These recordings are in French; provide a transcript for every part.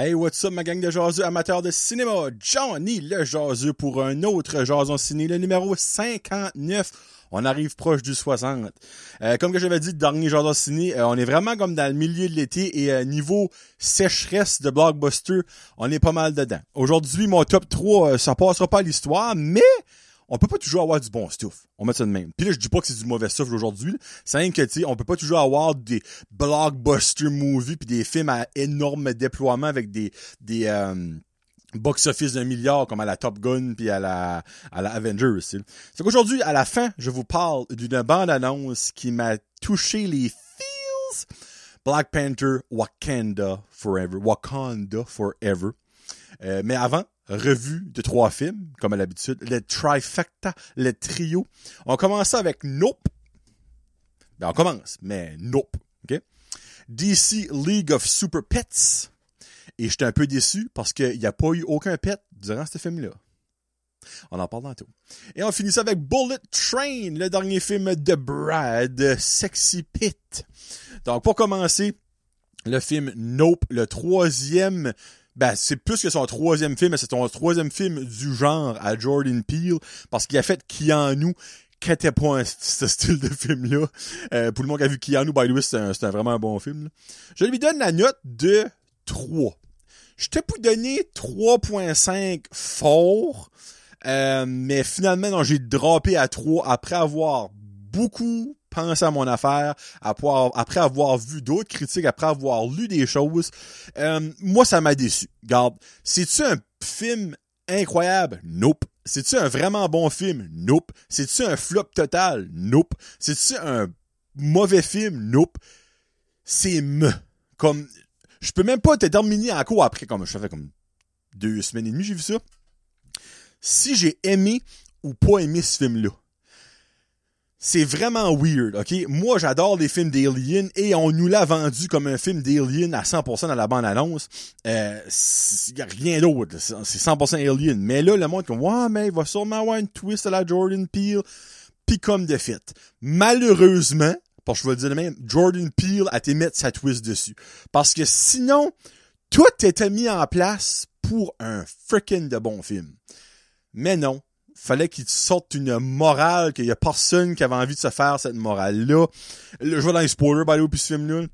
Hey, what's up, ma gang de jaseux amateurs de cinéma? Johnny le jaseux pour un autre jason ciné, le numéro 59. On arrive proche du 60. Euh, comme que j'avais dit, dernier jason ciné, euh, on est vraiment comme dans le milieu de l'été et euh, niveau sécheresse de blockbuster, on est pas mal dedans. Aujourd'hui, mon top 3, ça passera pas à l'histoire, mais on peut pas toujours avoir du bon stuff. On met ça de même. Puis là, je dis pas que c'est du mauvais stuff aujourd'hui. C'est rien que, tu sais, on peut pas toujours avoir des blockbuster movies puis des films à énorme déploiement avec des, des, euh, box-office d'un milliard comme à la Top Gun puis à la, à la Avengers. C'est qu'aujourd'hui, à la fin, je vous parle d'une bande-annonce qui m'a touché les feels. Black Panther Wakanda Forever. Wakanda Forever. Euh, mais avant, revue de trois films, comme à l'habitude, le trifecta, le trio. On commence avec Nope. Ben, on commence, mais Nope. DC League of Super Pets. Et j'étais un peu déçu parce qu'il n'y a pas eu aucun pet durant ce film-là. On en parle tantôt. Et on finit ça avec Bullet Train, le dernier film de Brad, Sexy Pit. Donc, pour commencer, le film Nope, le troisième ben, c'est plus que son troisième film, c'est son troisième film du genre à Jordan Peele, parce qu'il a fait qui était pas ce style de film-là. Euh, pour le monde qui a vu Keanu, by the way, c'est un, vraiment un bon film. Je lui donne la note de 3. Je t'ai pour donner 3.5 fort, euh, mais finalement, j'ai droppé à 3 après avoir beaucoup pensé à mon affaire, après avoir vu d'autres critiques, après avoir lu des choses. Euh, moi, ça m'a déçu. Garde, c'est-tu un film incroyable? Nope. C'est-tu un vraiment bon film? Nope. C'est-tu un flop total? Nope. C'est-tu un mauvais film? Nope. C'est me. Comme, je peux même pas te terminer en cours après, comme je fais comme deux semaines et demie, j'ai vu ça. Si j'ai aimé ou pas aimé ce film-là c'est vraiment weird, ok? Moi, j'adore les films d'Alien et on nous l'a vendu comme un film d'Alien à 100% dans la bande-annonce. Euh, y a rien d'autre, c'est 100% Alien. Mais là, le monde comme, ouais, mais il va sûrement avoir une twist à la Jordan Peele. Puis comme de fait. Malheureusement, parce que je vais le dire de même, Jordan Peele a été sa twist dessus. Parce que sinon, tout était mis en place pour un freaking de bon film. Mais non, fallait qu'il sorte une morale qu'il y a personne qui avait envie de se faire cette morale-là. Je vais dans les spoilers, by the way, puis.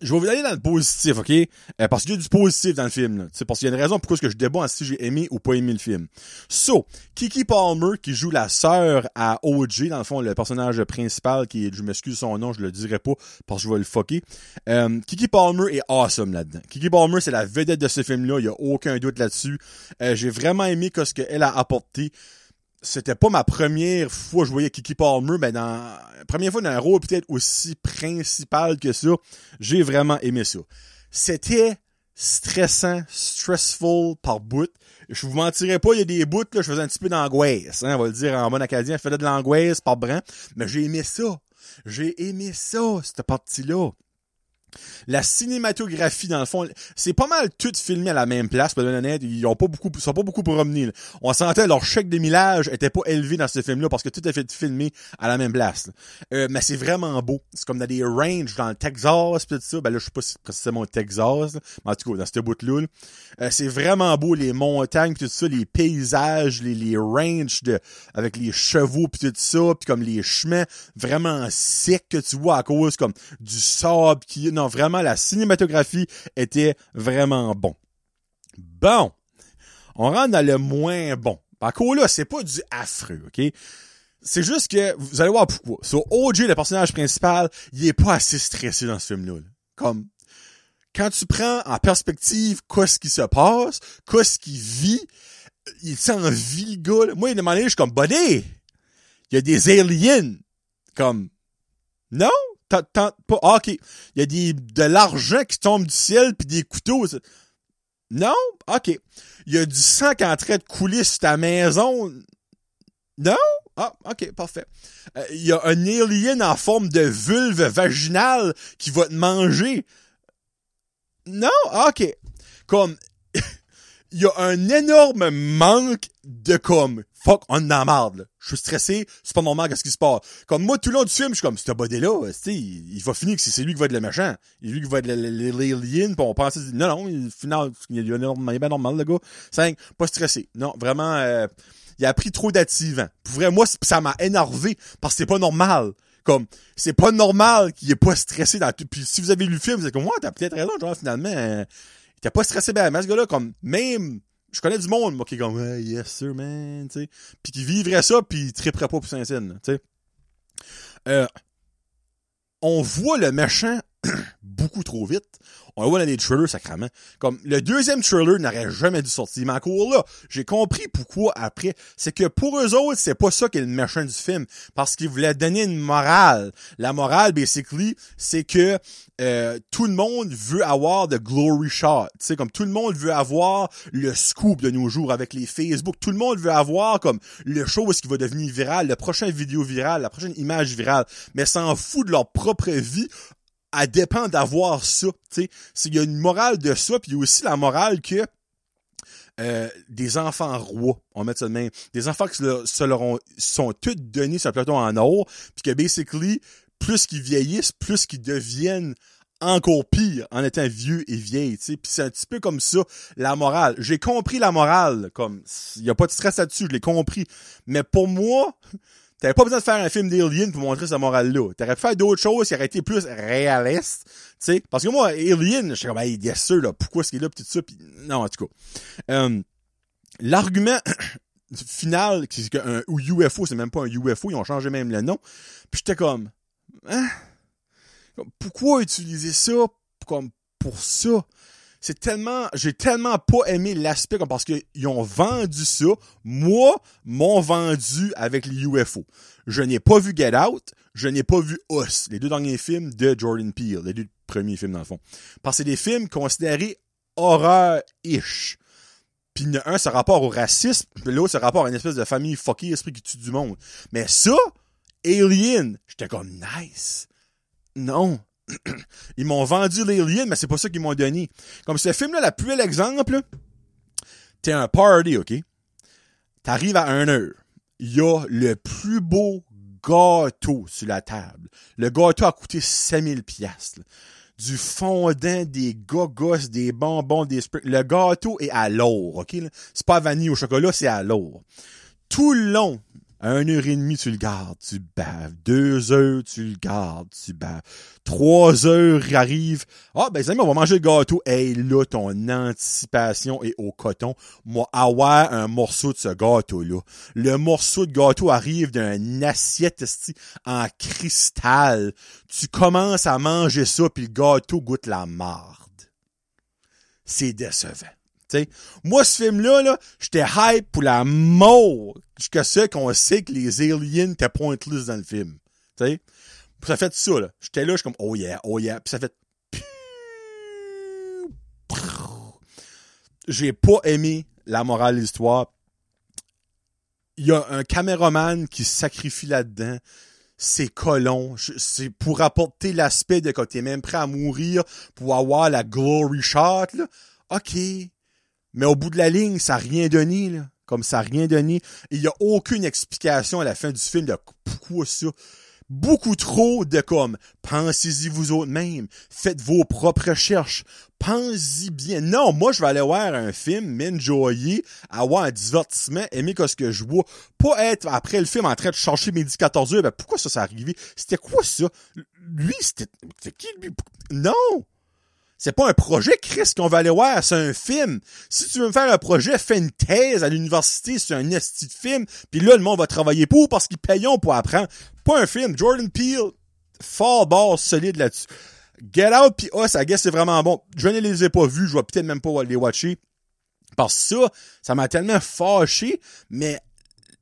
Je vais vous aller dans le positif, ok? Euh, parce qu'il y a du positif dans le film. C'est parce qu'il y a une raison pourquoi que je débat si j'ai aimé ou pas aimé le film. So, Kiki Palmer, qui joue la sœur à OJ, dans le fond, le personnage principal, qui je m'excuse son nom, je le dirai pas parce que je vais le fucker. Euh, Kiki Palmer est awesome là-dedans. Kiki Palmer, c'est la vedette de ce film-là, il y a aucun doute là-dessus. Euh, j'ai vraiment aimé ce qu'elle a apporté c'était pas ma première fois que je voyais Kiki Palmer, mais dans première fois dans un rôle peut-être aussi principal que ça, j'ai vraiment aimé ça. C'était stressant, stressful par bout. Je vous mentirais pas, il y a des bouts là, je faisais un petit peu d'angoisse, hein, on va le dire en bon acadien, je faisais de l'angoisse par brin, mais j'ai aimé ça. J'ai aimé ça, cette partie-là. La cinématographie, dans le fond, c'est pas mal tout filmé à la même place, pour honnête, ils ont pas beaucoup, sont pas beaucoup promenés. On sentait leur chèque de millage était pas élevé dans ce film-là parce que tout est fait filmé à la même place. Euh, mais c'est vraiment beau. C'est comme dans des ranges dans le Texas, pis tout ça. Ben là, je sais pas si c'est précisément au Texas, mais en tout cas, dans ce bout-là. Euh, c'est vraiment beau, les montagnes pis tout ça, les paysages, les, ranges de, avec les chevaux pis tout ça, puis comme les chemins vraiment secs que tu vois à cause comme du sable qui, non, vraiment, la cinématographie était vraiment bon. Bon. On rentre dans le moins bon. Par contre, là, c'est pas du affreux, OK? C'est juste que, vous allez voir pourquoi. So, OJ, le personnage principal, il est pas assez stressé dans ce film-là. Comme, quand tu prends en perspective qu'est-ce qui se passe, qu'est-ce qu'il vit, il est en vie, le gars, Moi, il demandé, je suis comme, buddy, il y a des aliens. Comme, non? Pas. Ah, ok. Il y a des, de l'argent qui tombe du ciel puis des couteaux. Non? Ok. Il y a du sang qui est en train de couler sur ta maison. Non? Ah, ok, parfait. Euh, il y a un alien en forme de vulve vaginale qui va te manger. Non? Ah, ok. Comme, il y a un énorme manque de comme fuck, on la marde, là. Je suis stressé, c'est pas normal qu'est-ce qui se passe. Comme moi, tout le long du film, je suis comme, ce body-là, il, il va finir que c'est lui qui va être le méchant. Il lui qui va être l'alien, pis on pense, non, non, il, final, il, est bien normal, le gars. Cinq, pas stressé. Non, vraiment, euh, il a pris trop d'activants. Pour vrai, moi, ça m'a énervé, parce que c'est pas normal. Comme, c'est pas normal qu'il est pas stressé dans tout. Puis si vous avez lu le film, vous êtes comme, ouais, t'as peut-être raison, genre, finalement, euh, il était pas stressé ben, mais ce gars-là, comme, même, je connais du monde, moi, qui est comme, yes, sir, man, tu sais. Puis qui vivrait ça, puis triperait pas pour Saint-Saëns, tu sais. Euh, on voit le méchant beaucoup trop vite on le voit dans les trailers sacrément. Comme le deuxième trailer n'aurait jamais dû sortir. Mais encore là, j'ai compris pourquoi après. C'est que pour eux autres, c'est pas ça qui est le méchant du film. Parce qu'ils voulaient donner une morale. La morale, basically, c'est que euh, tout le monde veut avoir de glory shot. Tu sais, comme tout le monde veut avoir le scoop de nos jours avec les Facebook. Tout le monde veut avoir comme le show qui va devenir viral, le prochain vidéo viral, la prochaine image virale. Mais s'en fout de leur propre vie elle dépend d'avoir ça. Il y a une morale de ça, puis il y a aussi la morale que euh, des enfants rois, on mettre ça de même, des enfants qui se, leur ont, sont tous donnés sur un plateau en or, puis que basically, plus qu'ils vieillissent, plus qu'ils deviennent encore pire en étant vieux et vieilles, tu sais. Puis c'est un petit peu comme ça, la morale. J'ai compris la morale, comme, il y a pas de stress là-dessus, je l'ai compris. Mais pour moi, T'avais pas besoin de faire un film d'Alien pour montrer sa morale-là. T'aurais pu faire d'autres choses qui auraient été plus réalistes, tu. Parce que moi, Alien, je suis comme, hey, bien sûr, là, pourquoi est-ce qu'il est là, pis tout ça, pis non, en tout cas. Euh, l'argument final, c'est qu'un UFO, c'est même pas un UFO, ils ont changé même le nom. Puis j'étais comme, hein? Pourquoi utiliser ça comme pour ça? C'est tellement, j'ai tellement pas aimé l'aspect parce qu'ils ont vendu ça. Moi, m'ont vendu avec les UFO. Je n'ai pas vu Get Out, je n'ai pas vu Us, les deux derniers films de Jordan Peele, les deux premiers films dans le fond. Parce que c'est des films considérés horreur-ish. Puis un, c'est rapport au racisme, puis l'autre, c'est rapport à une espèce de famille fuckée esprit qui tue du monde. Mais ça, Alien, j'étais comme nice. Non, ils m'ont vendu l'Alien, mais c'est pas ça qu'ils m'ont donné. Comme ce film-là, la plus exemple, t'es un party, OK? T'arrives à 1 heure. Il y a le plus beau gâteau sur la table. Le gâteau a coûté 5000 pièces. Du fondant, des gogos, des bonbons, des Le gâteau est à l'or, OK? C'est pas vanille au chocolat, c'est à l'or. Tout le long, un heure et demie, tu le gardes, tu baves. Deux heures, tu le gardes, tu baves. Trois heures arrive. Ah, ben, amis, on va manger le gâteau. Hey, là, ton anticipation est au coton. Moi, avoir un morceau de ce gâteau-là. Le morceau de gâteau arrive d'un assiette en cristal. Tu commences à manger ça, puis le gâteau goûte la marde. C'est décevant. Moi, ce film-là, -là, j'étais hype pour la mort jusqu'à ce qu'on sait que les aliens étaient pointless dans le film. Ça fait ça. J'étais là, je suis comme, oh yeah, oh yeah. Puis ça fait... J'ai pas aimé la morale de l'histoire. Il y a un caméraman qui sacrifie là-dedans. C'est colon. C'est pour apporter l'aspect de quand t'es même prêt à mourir pour avoir la glory shot, là. OK. Mais au bout de la ligne, ça n'a rien donné, là. Comme ça n'a rien donné. Il n'y a aucune explication à la fin du film de pourquoi ça. Beaucoup trop de comme, pensez-y vous autres même, faites vos propres recherches, pensez-y bien. Non, moi je vais aller voir un film, m'enjoyer, avoir un divertissement, aimer ce que je vois, pas être après le film en train de chercher mes 14 heures, ben pourquoi ça s'est arrivé? C'était quoi ça? Lui, c'était, qui lui? Non! C'est pas un projet, Chris, qu'on va aller voir, c'est un film. Si tu veux me faire un projet, fais une thèse à l'université sur un esti de film, puis là, le monde va travailler pour parce qu'ils payent pour apprendre. Pas un film. Jordan Peele, fort bord solide là-dessus. Get Out pis Us, I guess c'est vraiment bon. Je ne les ai pas vus, je vais peut-être même pas les watcher. Parce que ça, ça m'a tellement fâché, mais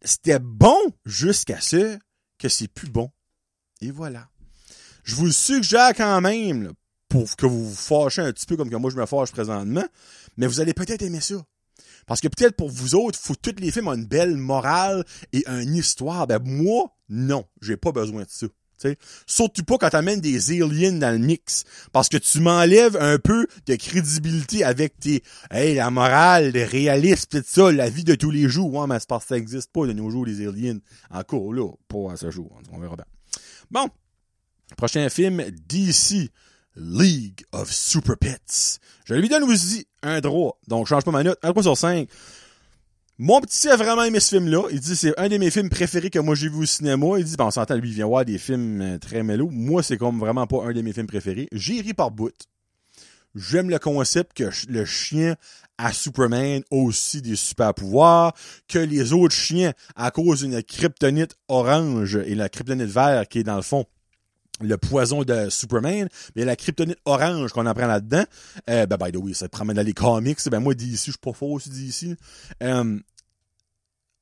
c'était bon jusqu'à ce que c'est plus bon. Et voilà. Je vous suggère quand même, pour que vous vous fâchez un petit peu comme que moi je me fâche présentement, mais vous allez peut-être aimer ça. Parce que peut-être pour vous autres, faut tous les films ont une belle morale et une histoire. Ben moi, non, j'ai pas besoin de ça. T'sais. Surtout pas quand t'amènes des aliens dans le mix. Parce que tu m'enlèves un peu de crédibilité avec tes Hey, la morale, le réalisme, tout ça, la vie de tous les jours. Ouais, mais c'est parce que ça existe pas de nos jours, les aliens. Encore là, pas à ce jour. On verra bien. Bon. Prochain film, DC. League of Super Pets. Je lui donne aussi un droit. Donc, je change pas ma note. Un 3 sur 5. Mon petit a vraiment aimé ce film-là. Il dit c'est un de mes films préférés que moi j'ai vu au cinéma. Il dit, ben, on s'entend, lui, il vient voir des films euh, très mélo. Moi, c'est comme vraiment pas un de mes films préférés. J'ai ri par bout. J'aime le concept que le chien à Superman aussi des super pouvoirs, que les autres chiens, à cause d'une kryptonite orange et la kryptonite vert qui est dans le fond le poison de Superman, mais la kryptonite orange qu'on apprend là-dedans, euh, ben, by the way, ça promène dans les comics, ben, moi, d'ici, je suis pas faux aussi d'ici, euh,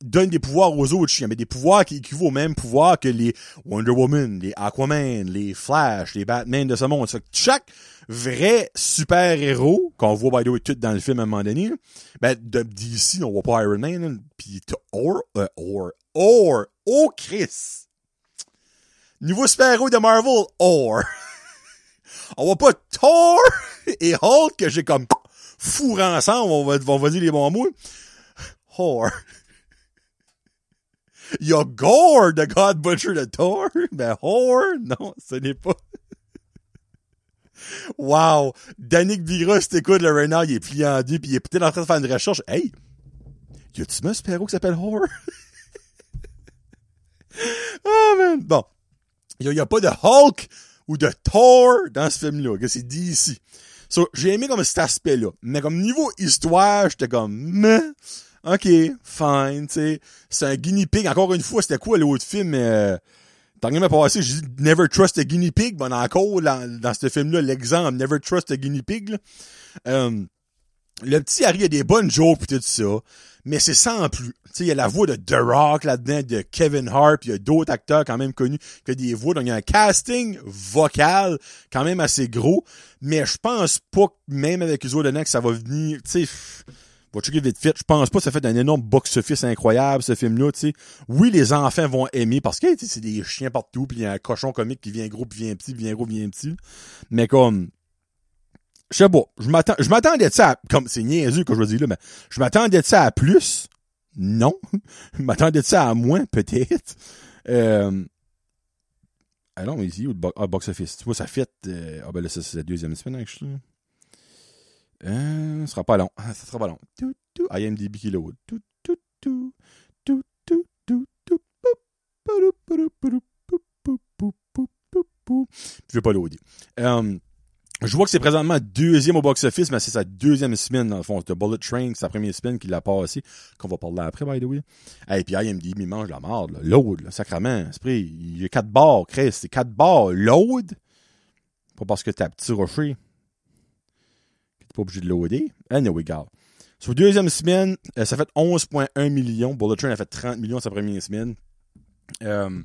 donne des pouvoirs aux autres chiens, mais des pouvoirs qui équivaut au même pouvoir que les Wonder Woman, les Aquaman, les Flash, les Batman de ce monde. chaque vrai super-héros qu'on voit, by the way, tout dans le film à un moment donné, ben, d'ici, on voit pas Iron Man, pis or, euh, or, or, oh Chris! Niveau super-héros de Marvel, or. on voit pas Thor et Hulk que j'ai comme fourré ensemble, on va, on va dire les bons mots. Or. Il y a Gore, the God Butcher de Thor, mais Whore, non, ce n'est pas. wow! Danick Vira, t'écoutes le Renard, il est plié en deux, puis il est peut-être en train de faire une recherche. Hey! Y a-tu un super-héros qui s'appelle Whore? oh man! Bon. Il n'y a, pas de Hulk ou de Thor dans ce film-là, que c'est dit ici. So, j'ai aimé comme cet aspect-là. Mais comme niveau histoire, j'étais comme, ok, fine, tu sais. C'est un guinea pig. Encore une fois, c'était quoi l'autre film? Euh, Tant que passé, j'ai dit Never Trust a Guinea Pig. Bon, encore dans, ce film-là, l'exemple Never Trust a Guinea Pig. Euh, le petit Harry a des bonnes jokes pis tout ça, mais c'est sans plus. Tu il y a la voix de The Rock là-dedans, de Kevin Hart, il y a d'autres acteurs quand même connus qui ont des voix. Donc, il y a un casting vocal quand même assez gros, mais je pense pas que même avec autres que ça va venir, tu sais, va checker vite vite. Je pense pas que ça fait un énorme box-office incroyable, ce film-là, tu. Oui, les enfants vont aimer parce que, c'est des chiens partout, puis il y a un cochon comique qui vient gros, puis vient petit, puis vient gros, puis vient petit. Mais comme, je sais pas, je m'attends, je m'attendais de ça comme c'est niaiseux que je veux dire là, mais je m'attendais de ça à plus. Non. je m'attendais de ça à moins, peut-être. Euh, ah mais ici, au ah, box office. Tu vois, ça euh, ah ben là, c'est la deuxième semaine, actually. Euh, ce sera pas long. Ah, ça sera pas long. Tout, tout, IMDb qui. Tout, tout, tout, tout, tout, tout, tout, je vais pas loader. Euh, je vois que c'est présentement deuxième au box-office, mais c'est sa deuxième semaine, dans le fond. The Bullet Train, c'est sa première semaine qu'il a passé, qu'on va parler après, by the way. Et puis IMDb, il mange la. Load, là, sacrement. Il y a quatre barres, Chris. C'est quatre barres. Load? Pas parce que t'as petit rocher. T'es pas obligé de loader. Anyway, gars. Sur deuxième semaine, euh, ça fait 11,1 millions. Bullet Train a fait 30 millions sa première semaine. Euh,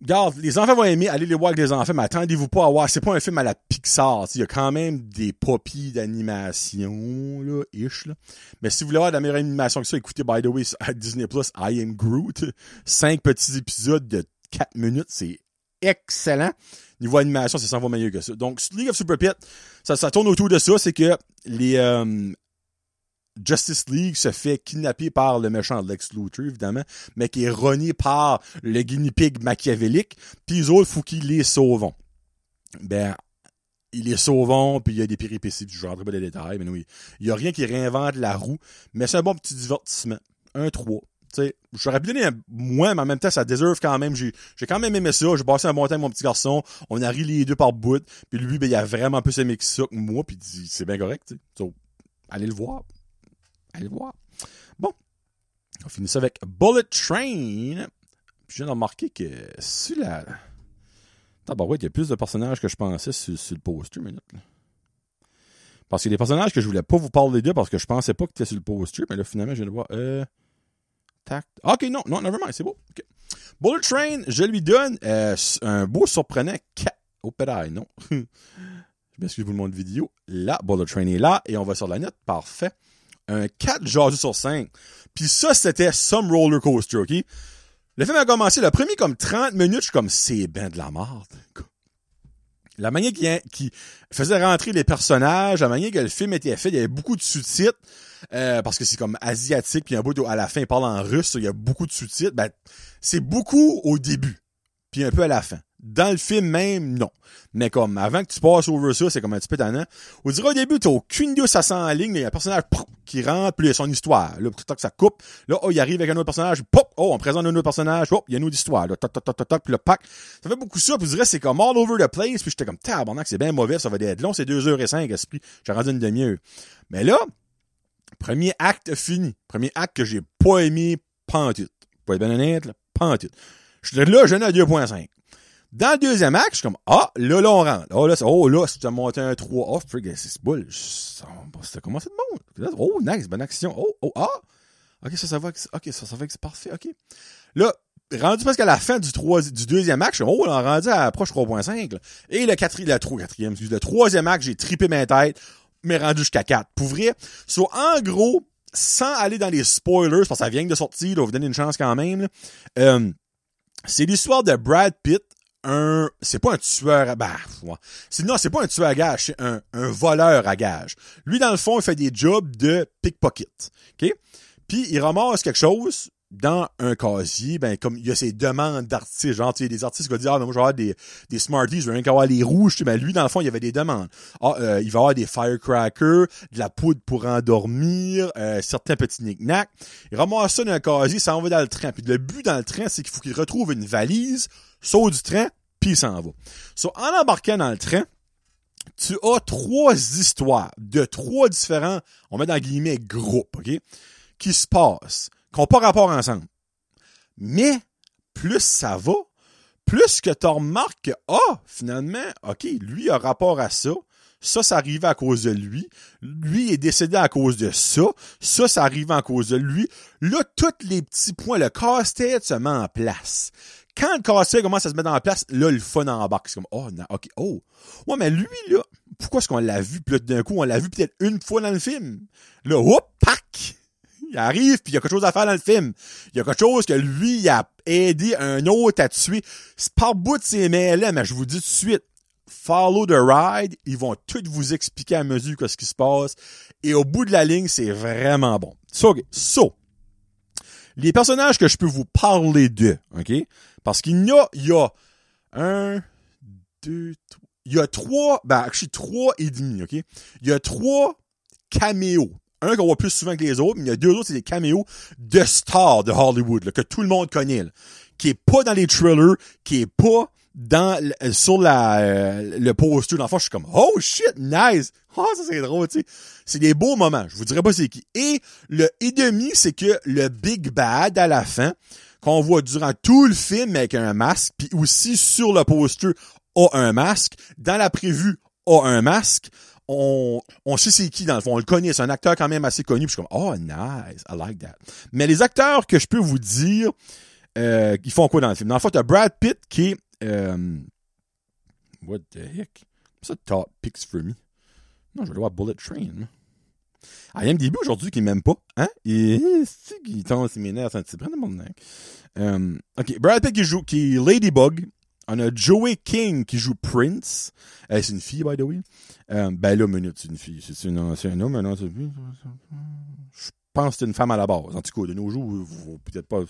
Regarde, les enfants vont aimer aller les voir avec les enfants, mais attendez-vous pas à voir. C'est pas un film à la Pixar. Il y a quand même des poppies d'animation, là, ish, là. Mais si vous voulez avoir de la meilleure animation que ça, écoutez, by the way, à Disney Plus, I Am Groot. Cinq petits épisodes de 4 minutes. C'est excellent. Niveau animation, c'est 100 fois meilleur que ça. Donc, League of Super Pet, ça, ça tourne autour de ça. C'est que les, euh, Justice League se fait kidnapper par le méchant Lex Luthor, évidemment, mais qui est renié par le guinea pig machiavélique, puis les autres, faut qu'ils les sauvent. Ben, ils les sauvent, puis il y a des péripéties, je rentrerai pas les détails, mais oui. Il y a rien qui réinvente la roue, mais c'est un bon petit divertissement. Un 3. sais, j'aurais donner un moins, mais en même temps, ça déserve quand même. J'ai, j'ai quand même aimé ça. J'ai passé un bon temps avec mon petit garçon. On a ri les deux par bout. Puis lui, ben, il a vraiment plus aimé que ça que moi. Puis c'est bien correct. So, allez le voir. Allez voir. Bon. On finit ça avec Bullet Train. je viens de remarquer que sur la. ouais, il y a plus de personnages que je pensais sur, le poster, minute. Parce qu'il y a des personnages que je voulais pas vous parler d'eux parce que je pensais pas que étais sur le poster, mais là, finalement, je viens de voir. Euh. Tact. Ok, non, non, nevermind, c'est beau. Bullet Train, je lui donne euh, un beau surprenant 4. Oh, pédale, non. je m'excuse pour le monde vidéo. Là, Bullet Train est là et on va sur la note. Parfait un 4 jasus sur 5. Puis ça, c'était some roller coaster, OK? Le film a commencé, le premier comme 30 minutes, je suis comme, c'est ben de la merde. La manière qui, qui faisait rentrer les personnages, la manière que le film était fait, il y avait beaucoup de sous-titres, euh, parce que c'est comme asiatique, puis un bout à la fin, il parle en russe, il y a beaucoup de sous-titres. Ben, c'est beaucoup au début, puis un peu à la fin. Dans le film même, non. Mais comme avant que tu passes over ça, c'est comme un petit peu tannant. On dirait au début, t'as aucune idée où ça sent en ligne, mais il y a un personnage qui rentre, puis il y a son histoire. Là, que ça coupe. Là, oh, il arrive avec un autre personnage, pop, oh, on présente un autre personnage, oh, il y a une autre histoire. Là, toc, toc, toc, toc, toc, puis le pack. Ça fait beaucoup ça, puis je dirais c'est comme all over the place, puis j'étais comme tabarnak, c'est bien mauvais, ça va être long, c'est deux heures et cinq, esprit. J'ai rendu une demi-heure. Mais là, premier acte fini. Premier acte que j'ai pas aimé, pantoute. Pour être bien honnête, pantoute. Je suis là, je à 2.5. Dans le deuxième acte, je suis comme, ah, là, là, on rentre. Oh, là, oh, là, si tu monté un 3 off, c'est. C'était comment c'est de bon? Oh, nice, bonne action. Oh, oh, ah. Ok, ça, ça va, ok, ça, ça va, c'est parfait, ok. Là, rendu presque à la fin du, 3, du deuxième acte, je suis oh, a rendu à proche 3.5. Et le quatrième, le, 3, quatrième, le troisième acte, j'ai tripé ma tête, mais rendu jusqu'à 4. Pour vrai, so, en gros, sans aller dans les spoilers, parce que ça vient de sortir, là, vous donner une chance quand même, euh, c'est l'histoire de Brad Pitt un, c'est pas un tueur à, bah, c'est, non, c'est pas un tueur à gage, c'est un, un voleur à gage. Lui, dans le fond, il fait des jobs de pickpocket. OK? Puis, il ramasse quelque chose dans un casier, ben, comme il y a ces demandes d'artistes, genre, tu sais, des artistes qui vont dire, ah, mais moi, je vais avoir des, des Smarties, je veux rien qu'avoir les rouges, tu sais, ben, lui, dans le fond, il y avait des demandes. Ah, euh, il va avoir des firecrackers, de la poudre pour endormir, euh, certains petits knick-knacks. Il ramasse ça dans un casier, ça en va dans le train. Puis le but dans le train, c'est qu'il faut qu'il retrouve une valise, saut du train, puis il s'en va. So, en embarquant dans le train, tu as trois histoires de trois différents, on met dans guillemets, groupes, OK? Qui se passent, qui pas rapport ensemble. Mais, plus ça va, plus que tu remarques que, ah, finalement, OK, lui a rapport à ça, ça, ça arrive à cause de lui. Lui est décédé à cause de ça. Ça, ça arrive à cause de lui. Là, tous les petits points, le casse-tête se met en place quand le casse commence à se mettre en place, là, le fun embarque. C'est comme, oh, non, ok, oh. Ouais, mais lui, là, pourquoi est-ce qu'on l'a vu, puis d'un coup, on l'a vu peut-être une fois dans le film. Là, hop, pac! Il arrive, puis il y a quelque chose à faire dans le film. Il y a quelque chose que lui, il a aidé un autre à tuer. C'est par bout de ces mails-là, mais je vous dis tout de suite, follow the ride, ils vont tout vous expliquer à mesure ce qui se passe. Et au bout de la ligne, c'est vraiment bon. So, so, les personnages que je peux vous parler d'eux, OK? Parce qu'il y a, il y a un, deux, trois, il y a trois, ben, actually, trois et demi, OK? Il y a trois caméos. Un qu'on voit plus souvent que les autres, mais il y a deux autres, c'est des caméos de stars de Hollywood, que tout le monde connaît, qui est pas dans les trailers, qui est pas dans sur la euh, le poster. Dans je suis comme oh shit nice! Oh ça c'est drôle tu sais. C'est des beaux moments. Je vous dirais pas c'est qui. Et le et demi c'est que le big bad à la fin qu'on voit durant tout le film avec un masque puis aussi sur le poster a un masque. Dans la prévue a un masque on, on sait c'est qui dans le fond, on le connaît, c'est un acteur quand même assez connu, puis je suis comme, oh nice, I like that. Mais les acteurs que je peux vous dire, euh, ils font quoi dans le film? Dans le fond, t'as Brad Pitt qui euh, what the heck? Ça top picks for me? Non, je vais voir Bullet Train. Ah, il y a un début aujourd'hui qui m'aime pas. Hein? Et tombe, c'est mes nerfs, c'est un petit peu de mon. Euh, ok, Brad Pitt qui joue, qui est Ladybug. On a Joey King qui joue Prince. Euh, c'est une fille, by the way. Euh, ben là, minute, c'est une fille. C'est un homme, non? Je pense que c'est une femme à la base. En tout cas, de nos jours, vous, vous peut-être pas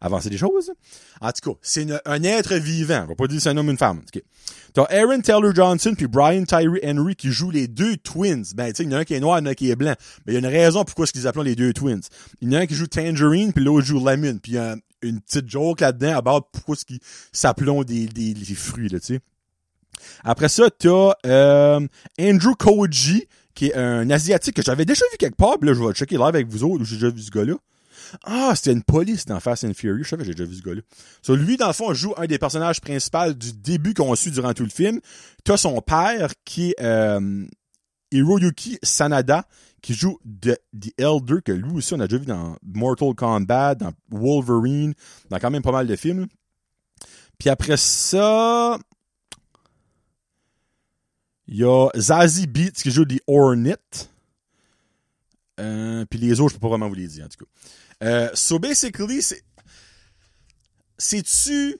avancer des choses. En tout cas, c'est un être vivant. On va pas dire c'est un homme ou une femme. Okay. T'as Aaron Taylor Johnson puis Brian Tyree Henry qui jouent les deux twins. Ben, tu sais, il y en a un qui est noir, il y en a un qui est blanc. Mais il y a une raison pourquoi est-ce qu'ils appellent les deux twins. Il y en a un qui joue Tangerine puis l'autre joue Lemon. Puis il y a une petite joke là-dedans à bord pourquoi est-ce qu'ils s'appellent des, des, des, fruits, là, tu sais. Après ça, t'as euh, Andrew Koji qui est un Asiatique que j'avais déjà vu quelque part, là, je vais checker live avec vous autres, j'ai déjà vu ce gars-là. Ah, c'était une police dans Fast and Furious. Je savais j'ai déjà vu ce gars-là. So, lui, dans le fond, joue un des personnages principaux du début qu'on suit durant tout le film. Tu as son père qui est euh, Hiroyuki Sanada, qui joue The, The Elder, que lui aussi, on a déjà vu dans Mortal Kombat, dans Wolverine, dans quand même pas mal de films. Puis après ça, il y a Zazie Beats qui joue des Hornet. Euh, puis les autres, je peux pas vraiment vous les dire, en tout cas. Euh, so basically, c'est. C'est-tu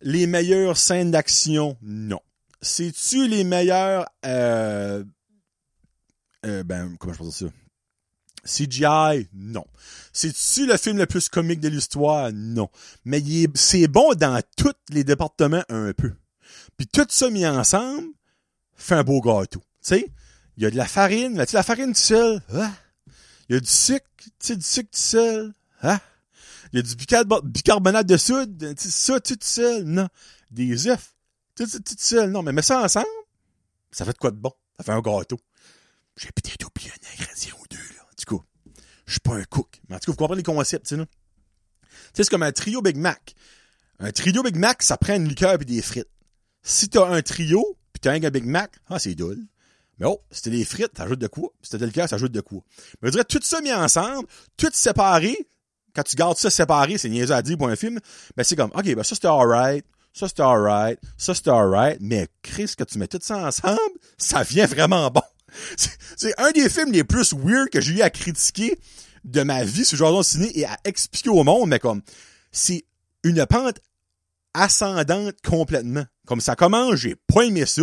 les meilleures scènes d'action? Non. C'est-tu les meilleurs... Euh, euh, ben, comment je peux dire ça? CGI, non. C'est-tu le film le plus comique de l'histoire? Non. Mais c'est bon dans tous les départements un peu. Puis tout ça mis ensemble fait un beau gâteau. Tu sais, il y a de la farine, mais tu la farine tout seul, ah. Il y a du sucre, tu sais, du sucre tout seul, ah. Il y a du bicarbonate de soude, ça tout seul, non. Des œufs, tout, tout, tout seul, non. Mais mets ça ensemble, ça fait de quoi de bon? Ça fait un gâteau. J'ai peut-être oublié un ingrédient ou deux, là. En tout cas, je suis pas un cook. Mais en tout cas, vous comprenez les concepts, tu sais, Tu sais, c'est comme un trio Big Mac. Un trio Big Mac, ça prend une liqueur et des frites. Si t'as un trio, t'as un Big Mac, ah, c'est dole. Mais oh, c'était des frites, t'ajoutes de quoi? C'était le ça ajoute de quoi? Mais je dirais, tout ça mis ensemble, tout séparé, quand tu gardes ça séparé, c'est niaiseux à dire pour un film, ben c'est comme, ok, ben ça c'était alright, ça c'était alright, ça c'était alright, mais Chris, quand tu mets tout ça ensemble, ça vient vraiment bon. C'est un des films les plus weird que j'ai eu à critiquer de ma vie sur Jordan Ciné et à expliquer au monde, mais comme, c'est une pente ascendante complètement. Comme ça commence, j'ai pas aimé ça.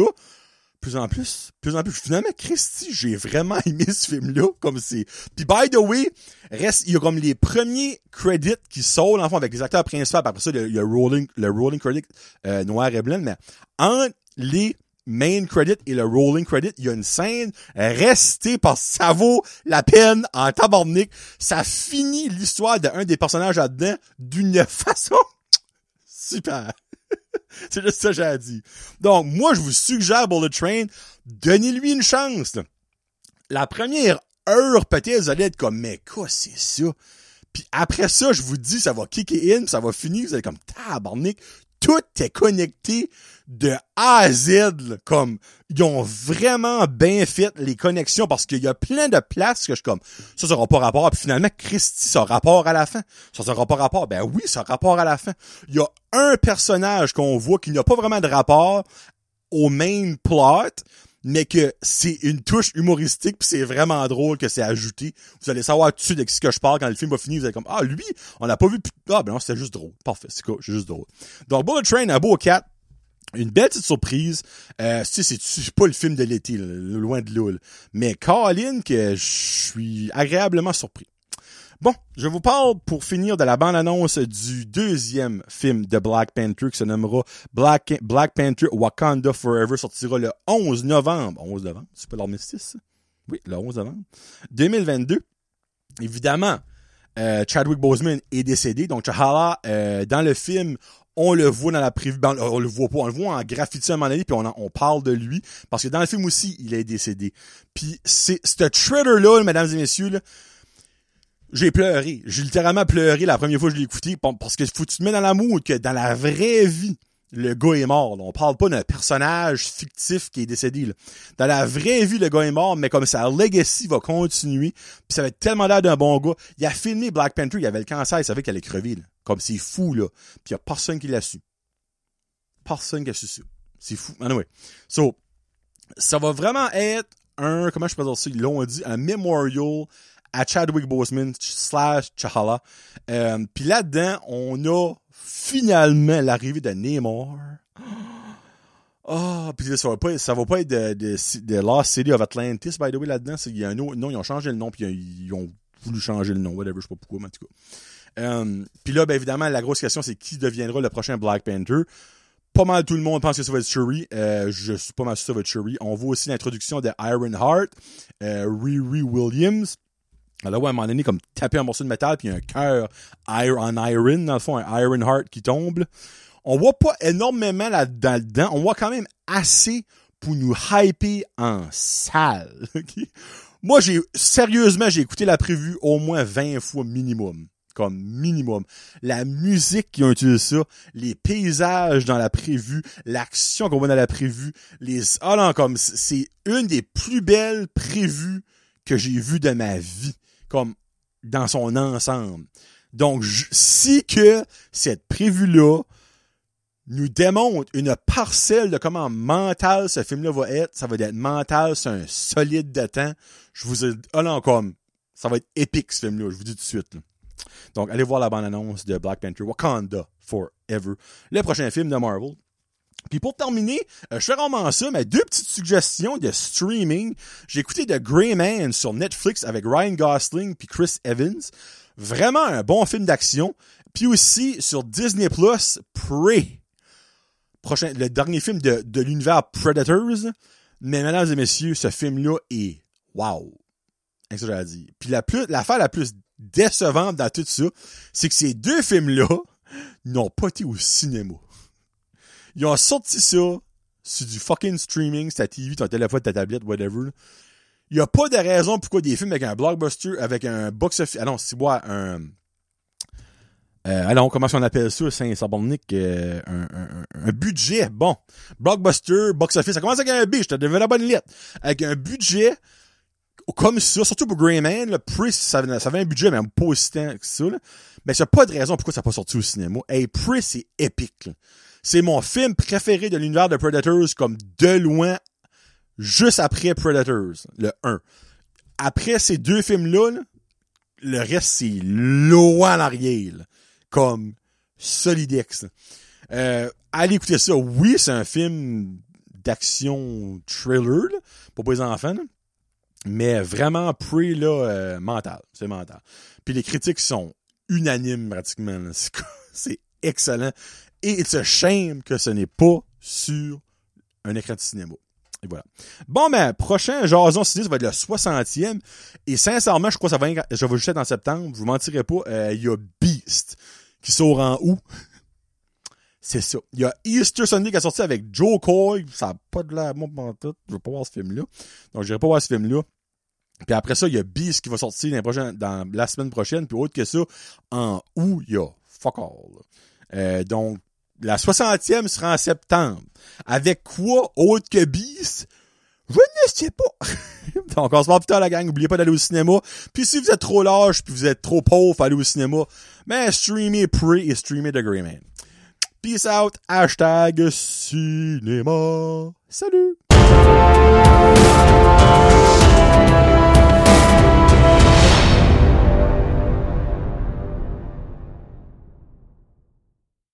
Plus en plus, plus en plus, finalement, Christy, j'ai vraiment aimé ce film-là, comme c'est. Puis by the way, reste, il y a comme les premiers credits qui sortent, enfin, avec les acteurs principaux, après ça, il y a rolling, le rolling credit euh, noir et blanc, mais entre les main credit et le rolling credit, il y a une scène restée parce que ça vaut la peine en tabarnak. Ça finit l'histoire d'un des personnages là-dedans d'une façon super. c'est juste ça que j'ai dit. Donc, moi, je vous suggère Bullet Train, donnez-lui une chance. La première heure, peut-être, vous allez être comme, mais quoi, c'est ça? Puis après ça, je vous dis, ça va kicker in, ça va finir, vous allez comme, tabarnak, tout est connecté de A à Z, comme ils ont vraiment bien fait les connexions parce qu'il y a plein de places que je comme ça ça aura pas rapport. Puis finalement Christy ça rapport à la fin. Ça ça aura pas rapport. Ben oui ça rapport à la fin. Il y a un personnage qu'on voit qui n'a pas vraiment de rapport au main plot mais que c'est une touche humoristique puis c'est vraiment drôle que c'est ajouté. Vous allez savoir tout de ce que je parle quand le film va finir. Vous allez comme, ah, lui, on n'a pas vu, ah, ben non, c'était juste drôle. Parfait, c'est quoi, c'est juste drôle. Donc, Bullet Train, un beau 4. Une belle petite surprise. Euh, c'est, c'est pas le film de l'été, loin de l'oule. Mais Colin, que je suis agréablement surpris. Bon, je vous parle pour finir de la bande-annonce du deuxième film de Black Panther qui se nommera Black, Panther Wakanda Forever, sortira le 11 novembre. 11 novembre, c'est pas l'armistice? Oui, le 11 novembre. 2022. Évidemment, euh, Chadwick Boseman est décédé, donc Chahala, euh, dans le film, on le voit dans la prévue, ben, on le voit pas, on le voit en graffiti à un moment donné, puis on, on parle de lui, parce que dans le film aussi, il est décédé. Puis c'est ce trailer-là, mesdames et messieurs, j'ai pleuré. J'ai littéralement pleuré la première fois que je l'ai écouté parce que faut que tu te mets dans l'amour que dans la vraie vie, le gars est mort. On parle pas d'un personnage fictif qui est décédé. Dans la vraie vie, le gars est mort, mais comme sa legacy va continuer, puis ça va être tellement l'air d'un bon gars. Il a filmé Black Panther, il avait le cancer, il savait qu'elle allait crever. Comme c'est fou, là. Puis il y a personne qui l'a su. Personne qui a su ça. C'est fou. Anyway. So, ça va vraiment être un, comment je peux dire ça, ils l'ont dit, un memorial à Chadwick Boseman slash Chahala. Euh, Puis là-dedans, on a finalement l'arrivée de Neymar. Ah, oh, puis ça va pas, ça va pas être de, de, de Lost City of Atlantis, by the way, là-dedans. Il y a un autre, non, ils ont changé le nom, puis ils ont voulu changer le nom, whatever, je sais pas pourquoi, mais en tout cas. Euh, puis là, ben évidemment, la grosse question, c'est qui deviendra le prochain Black Panther? Pas mal tout le monde pense que ça va être Shuri. Euh, je suis pas mal sûr que ça va être Shuri. On voit aussi l'introduction de Iron Heart, euh, Riri Williams. Alors, ouais, à un moment donné, comme taper un morceau de métal, puis un cœur en iron, dans le fond, un Iron Heart qui tombe. On voit pas énormément là-dedans. On voit quand même assez pour nous hyper en salle. Moi, j'ai sérieusement, j'ai écouté la prévue au moins 20 fois minimum. Comme minimum. La musique qui ont utilisé ça, les paysages dans la prévue, l'action qu'on voit dans la prévue, les... Ah non, comme c'est une des plus belles prévues que j'ai vues de ma vie comme dans son ensemble. Donc, si que cette prévue-là nous démontre une parcelle de comment mental ce film-là va être, ça va être mental, c'est un solide de temps. Je vous ai, ah non, comme, ça va être épique ce film-là, je vous dis tout de suite. Donc, allez voir la bande-annonce de Black Panther, Wakanda Forever, le prochain film de Marvel. Puis pour terminer, euh, je fais vraiment ça, mais deux petites suggestions de streaming. J'ai écouté The Grey Man sur Netflix avec Ryan Gosling puis Chris Evans. Vraiment un bon film d'action. Puis aussi sur Disney Plus, Prey. Prochain, le dernier film de, de l'univers Predators. Mais mesdames et messieurs, ce film-là est wow. C'est ça que j'allais dire. Puis la plus, l'affaire la plus décevante dans tout ça, c'est que ces deux films-là n'ont pas été au cinéma. Ils ont sorti ça sur du fucking streaming, ta TV, ton téléphone, ta tablette, whatever. Il y a pas de raison pourquoi des films avec un blockbuster, avec un box office, ah non, c'est quoi, un, euh, alors, comment on appelle ça, Saint-Sabonnic? Euh, un, un, un, budget, bon. Blockbuster, box office, ça commence avec un B, je te la bonne lettre. Avec un budget comme ça, surtout pour Greyman, le Priest, ça, ça avait un budget, mais pas aussi que ça. Là. Mais c'est pas de raison pourquoi ça n'a pas sorti au cinéma. Hey, Priest, c'est épique. C'est mon film préféré de l'univers de Predators, comme de loin, juste après Predators, le 1. Après ces deux films-là, le reste, c'est loin en arrière comme Solidex. Euh, allez écouter ça. Oui, c'est un film d'action thriller pour les enfants, mais vraiment pre là, euh, mental. C'est mental. Puis les critiques sont unanimes pratiquement. C'est excellent. Et il se shame que ce n'est pas sur un écran de cinéma. Et voilà. Bon, ben, prochain Jason Ciné, ça va être le 60e. Et sincèrement, je crois que ça va je vais juste en septembre. Je vous mentirai pas. Euh, il y a Beast qui sort en août. C'est ça. Il y a Easter Sunday qui a sorti avec Joe Coy. Ça n'a pas de la moi tout. Je veux pas voir ce film-là. Donc, je pas voir ce film-là. Puis après ça, il y a Beast qui va sortir dans, la semaine prochaine. Puis autre que ça, en août, il y a Fuck All. Euh, donc, la 60e sera en septembre. Avec quoi autre que Beast? Je ne sais pas. Donc, on se voit plus tard, la gang. N'oubliez pas d'aller au cinéma. Puis si vous êtes trop large puis vous êtes trop pauvre, aller au cinéma. Mais streamez Pre et streamez The Grey Man. Peace out. Hashtag cinéma. Salut.